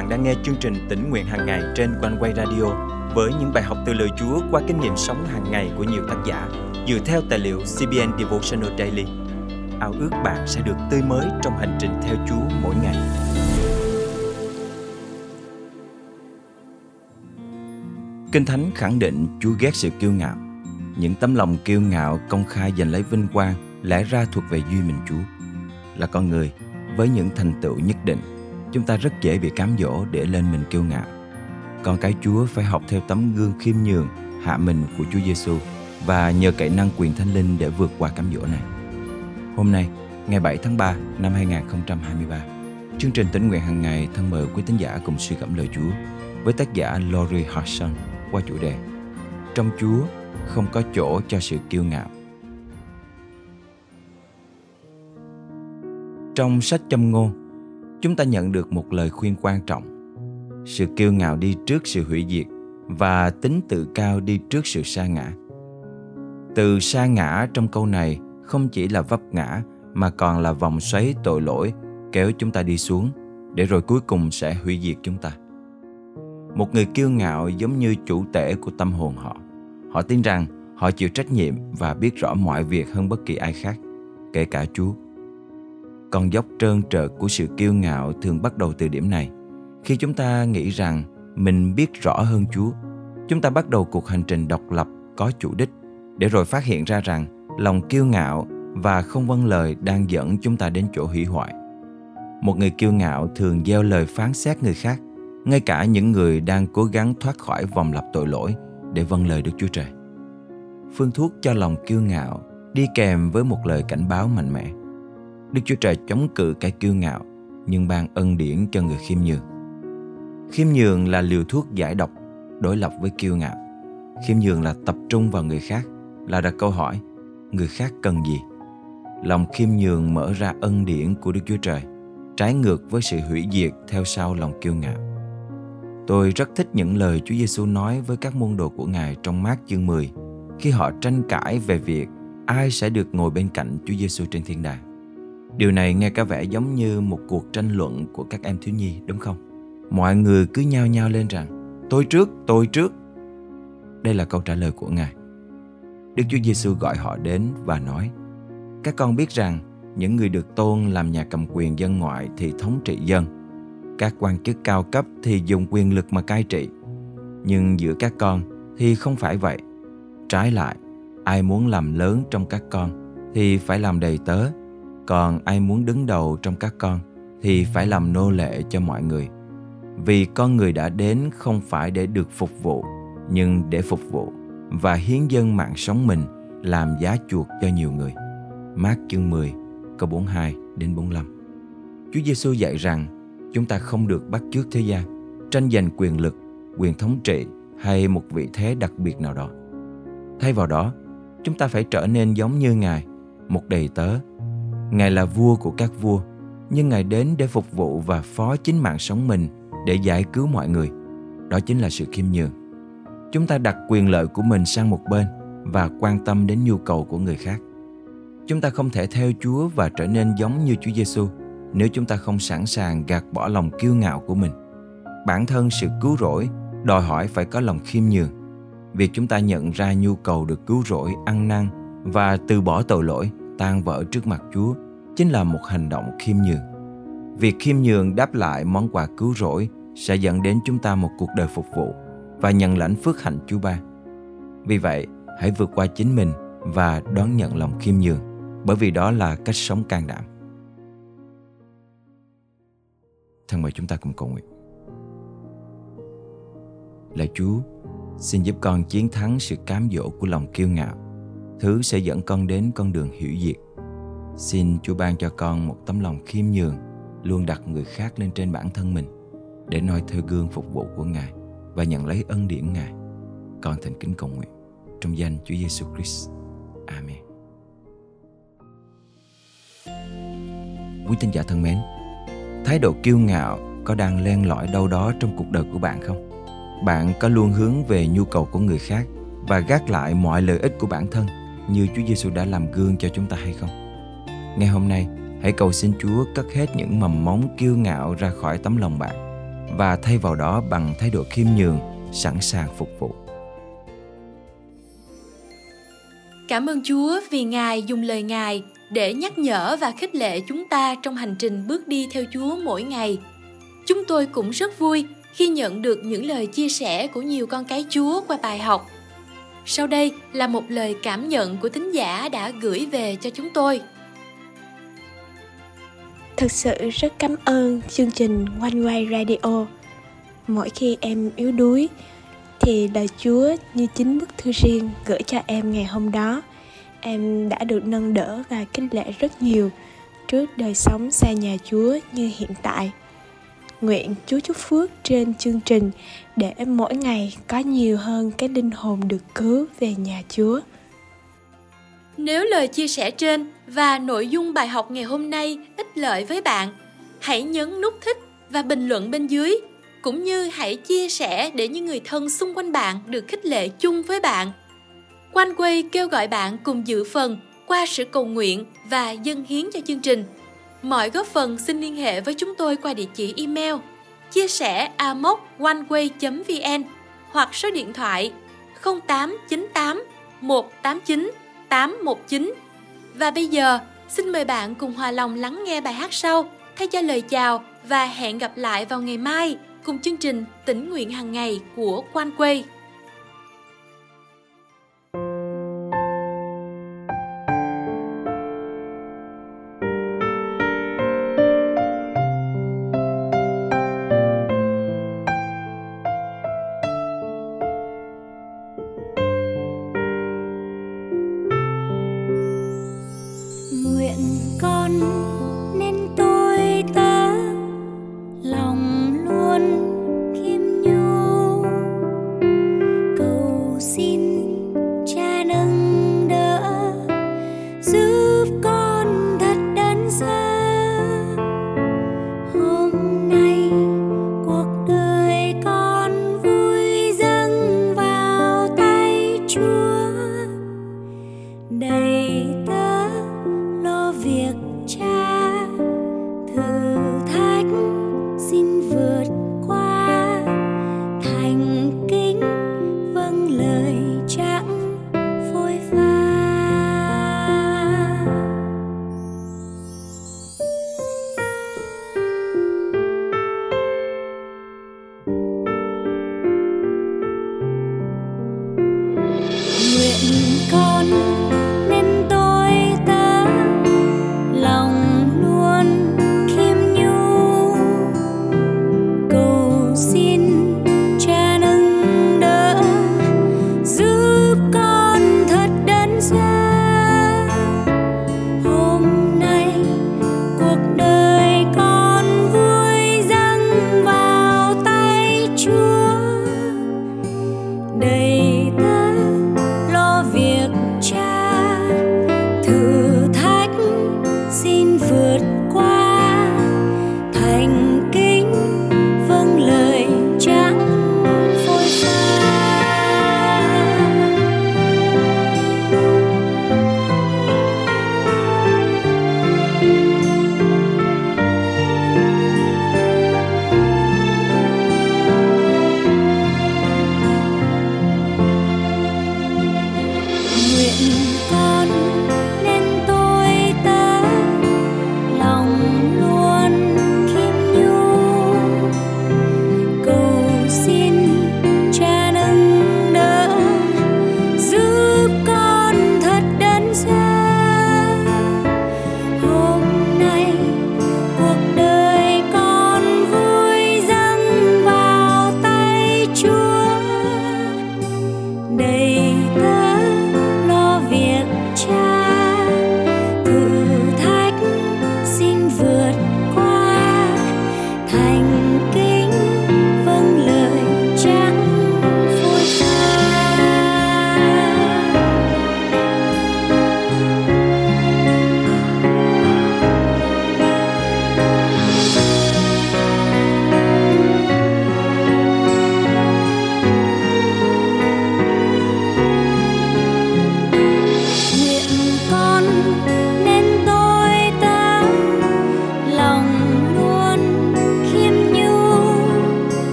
bạn đang nghe chương trình tỉnh nguyện hàng ngày trên quanh quay radio với những bài học từ lời Chúa qua kinh nghiệm sống hàng ngày của nhiều tác giả dựa theo tài liệu CBN Devotional Daily. Ao ước bạn sẽ được tươi mới trong hành trình theo Chúa mỗi ngày. Kinh Thánh khẳng định Chúa ghét sự kiêu ngạo. Những tấm lòng kiêu ngạo công khai giành lấy vinh quang lẽ ra thuộc về duy mình Chúa. Là con người với những thành tựu nhất định, chúng ta rất dễ bị cám dỗ để lên mình kiêu ngạo con cái Chúa phải học theo tấm gương khiêm nhường, hạ mình của Chúa Giêsu và nhờ cậy năng quyền thánh linh để vượt qua cám dỗ này. Hôm nay, ngày 7 tháng 3 năm 2023, chương trình tỉnh nguyện hàng ngày thân mời quý tín giả cùng suy gẫm lời Chúa với tác giả Lori Hodgson qua chủ đề Trong Chúa không có chỗ cho sự kiêu ngạo. Trong sách châm ngôn, chúng ta nhận được một lời khuyên quan trọng. Sự kiêu ngạo đi trước sự hủy diệt và tính tự cao đi trước sự sa ngã. Từ sa ngã trong câu này không chỉ là vấp ngã mà còn là vòng xoáy tội lỗi kéo chúng ta đi xuống để rồi cuối cùng sẽ hủy diệt chúng ta. Một người kiêu ngạo giống như chủ tể của tâm hồn họ. Họ tin rằng họ chịu trách nhiệm và biết rõ mọi việc hơn bất kỳ ai khác, kể cả chúa con dốc trơn trợt của sự kiêu ngạo thường bắt đầu từ điểm này khi chúng ta nghĩ rằng mình biết rõ hơn chúa, chúng ta bắt đầu cuộc hành trình độc lập có chủ đích để rồi phát hiện ra rằng lòng kiêu ngạo và không vâng lời đang dẫn chúng ta đến chỗ hủy hoại một người kiêu ngạo thường gieo lời phán xét người khác, ngay cả những người đang cố gắng thoát khỏi vòng lặp tội lỗi để vâng lời Đức Chúa Trời. Phương thuốc cho lòng kiêu ngạo đi kèm với một lời cảnh báo mạnh mẽ. Đức Chúa Trời chống cự cái kiêu ngạo nhưng ban ân điển cho người khiêm nhường. Khiêm nhường là liều thuốc giải độc, đối lập với kiêu ngạo. Khiêm nhường là tập trung vào người khác, là đặt câu hỏi, người khác cần gì? Lòng khiêm nhường mở ra ân điển của Đức Chúa Trời, trái ngược với sự hủy diệt theo sau lòng kiêu ngạo. Tôi rất thích những lời Chúa Giêsu nói với các môn đồ của Ngài trong mát chương 10 khi họ tranh cãi về việc ai sẽ được ngồi bên cạnh Chúa Giêsu trên thiên đàng. Điều này nghe có vẻ giống như một cuộc tranh luận của các em thiếu nhi, đúng không? mọi người cứ nhao nhao lên rằng, tôi trước tôi trước. Đây là câu trả lời của ngài. Đức chúa giêsu gọi họ đến và nói, các con biết rằng những người được tôn làm nhà cầm quyền dân ngoại thì thống trị dân. Các quan chức cao cấp thì dùng quyền lực mà cai trị. Nhưng giữa các con thì không phải vậy. Trái lại, ai muốn làm lớn trong các con thì phải làm đầy tớ còn ai muốn đứng đầu trong các con thì phải làm nô lệ cho mọi người vì con người đã đến không phải để được phục vụ nhưng để phục vụ và hiến dân mạng sống mình làm giá chuộc cho nhiều người. Mát chương 10 câu 42 đến 45. Chúa Giêsu dạy rằng chúng ta không được bắt chước thế gian, tranh giành quyền lực, quyền thống trị hay một vị thế đặc biệt nào đó. Thay vào đó, chúng ta phải trở nên giống như Ngài, một đầy tớ. Ngài là vua của các vua, nhưng Ngài đến để phục vụ và phó chính mạng sống mình để giải cứu mọi người. Đó chính là sự khiêm nhường. Chúng ta đặt quyền lợi của mình sang một bên và quan tâm đến nhu cầu của người khác. Chúng ta không thể theo chúa và trở nên giống như chúa giêsu nếu chúng ta không sẵn sàng gạt bỏ lòng kiêu ngạo của mình. Bản thân sự cứu rỗi đòi hỏi phải có lòng khiêm nhường. Việc chúng ta nhận ra nhu cầu được cứu rỗi ăn năn và từ bỏ tội lỗi tan vỡ trước mặt chúa chính là một hành động khiêm nhường Việc khiêm nhường đáp lại món quà cứu rỗi sẽ dẫn đến chúng ta một cuộc đời phục vụ và nhận lãnh phước hạnh Chúa Ba. Vì vậy, hãy vượt qua chính mình và đón nhận lòng khiêm nhường, bởi vì đó là cách sống can đảm. Thân mời chúng ta cùng cầu nguyện. Lạy Chúa, xin giúp con chiến thắng sự cám dỗ của lòng kiêu ngạo, thứ sẽ dẫn con đến con đường hiểu diệt. Xin Chúa ban cho con một tấm lòng khiêm nhường luôn đặt người khác lên trên bản thân mình để noi theo gương phục vụ của Ngài và nhận lấy ân điển Ngài. Con thành kính cầu nguyện trong danh Chúa Giêsu Christ. Amen. Quý tín giả thân mến, thái độ kiêu ngạo có đang len lỏi đâu đó trong cuộc đời của bạn không? Bạn có luôn hướng về nhu cầu của người khác và gác lại mọi lợi ích của bản thân như Chúa Giêsu đã làm gương cho chúng ta hay không? Ngày hôm nay, Hãy cầu xin Chúa cất hết những mầm móng kiêu ngạo ra khỏi tấm lòng bạn và thay vào đó bằng thái độ khiêm nhường sẵn sàng phục vụ. Cảm ơn chúa vì ngài dùng lời ngài để nhắc nhở và khích lệ chúng ta trong hành trình bước đi theo chúa mỗi ngày. Chúng tôi cũng rất vui khi nhận được những lời chia sẻ của nhiều con cái chúa qua bài học sau đây là một lời cảm nhận của tín giả đã gửi về cho chúng tôi Thực sự rất cảm ơn chương trình One Way Radio. Mỗi khi em yếu đuối, thì lời Chúa như chính bức thư riêng gửi cho em ngày hôm đó. Em đã được nâng đỡ và kinh lệ rất nhiều trước đời sống xa nhà Chúa như hiện tại. Nguyện Chúa chúc phước trên chương trình để mỗi ngày có nhiều hơn cái linh hồn được cứu về nhà Chúa. Nếu lời chia sẻ trên và nội dung bài học ngày hôm nay ích lợi với bạn, hãy nhấn nút thích và bình luận bên dưới cũng như hãy chia sẻ để những người thân xung quanh bạn được khích lệ chung với bạn. Quanh quay kêu gọi bạn cùng dự phần qua sự cầu nguyện và dâng hiến cho chương trình. Mọi góp phần xin liên hệ với chúng tôi qua địa chỉ email chia sẻ amoconeway.vn hoặc số điện thoại 0898 189 819. Và bây giờ, xin mời bạn cùng hòa lòng lắng nghe bài hát sau thay cho lời chào và hẹn gặp lại vào ngày mai cùng chương trình tỉnh nguyện hàng ngày của Quan Quay.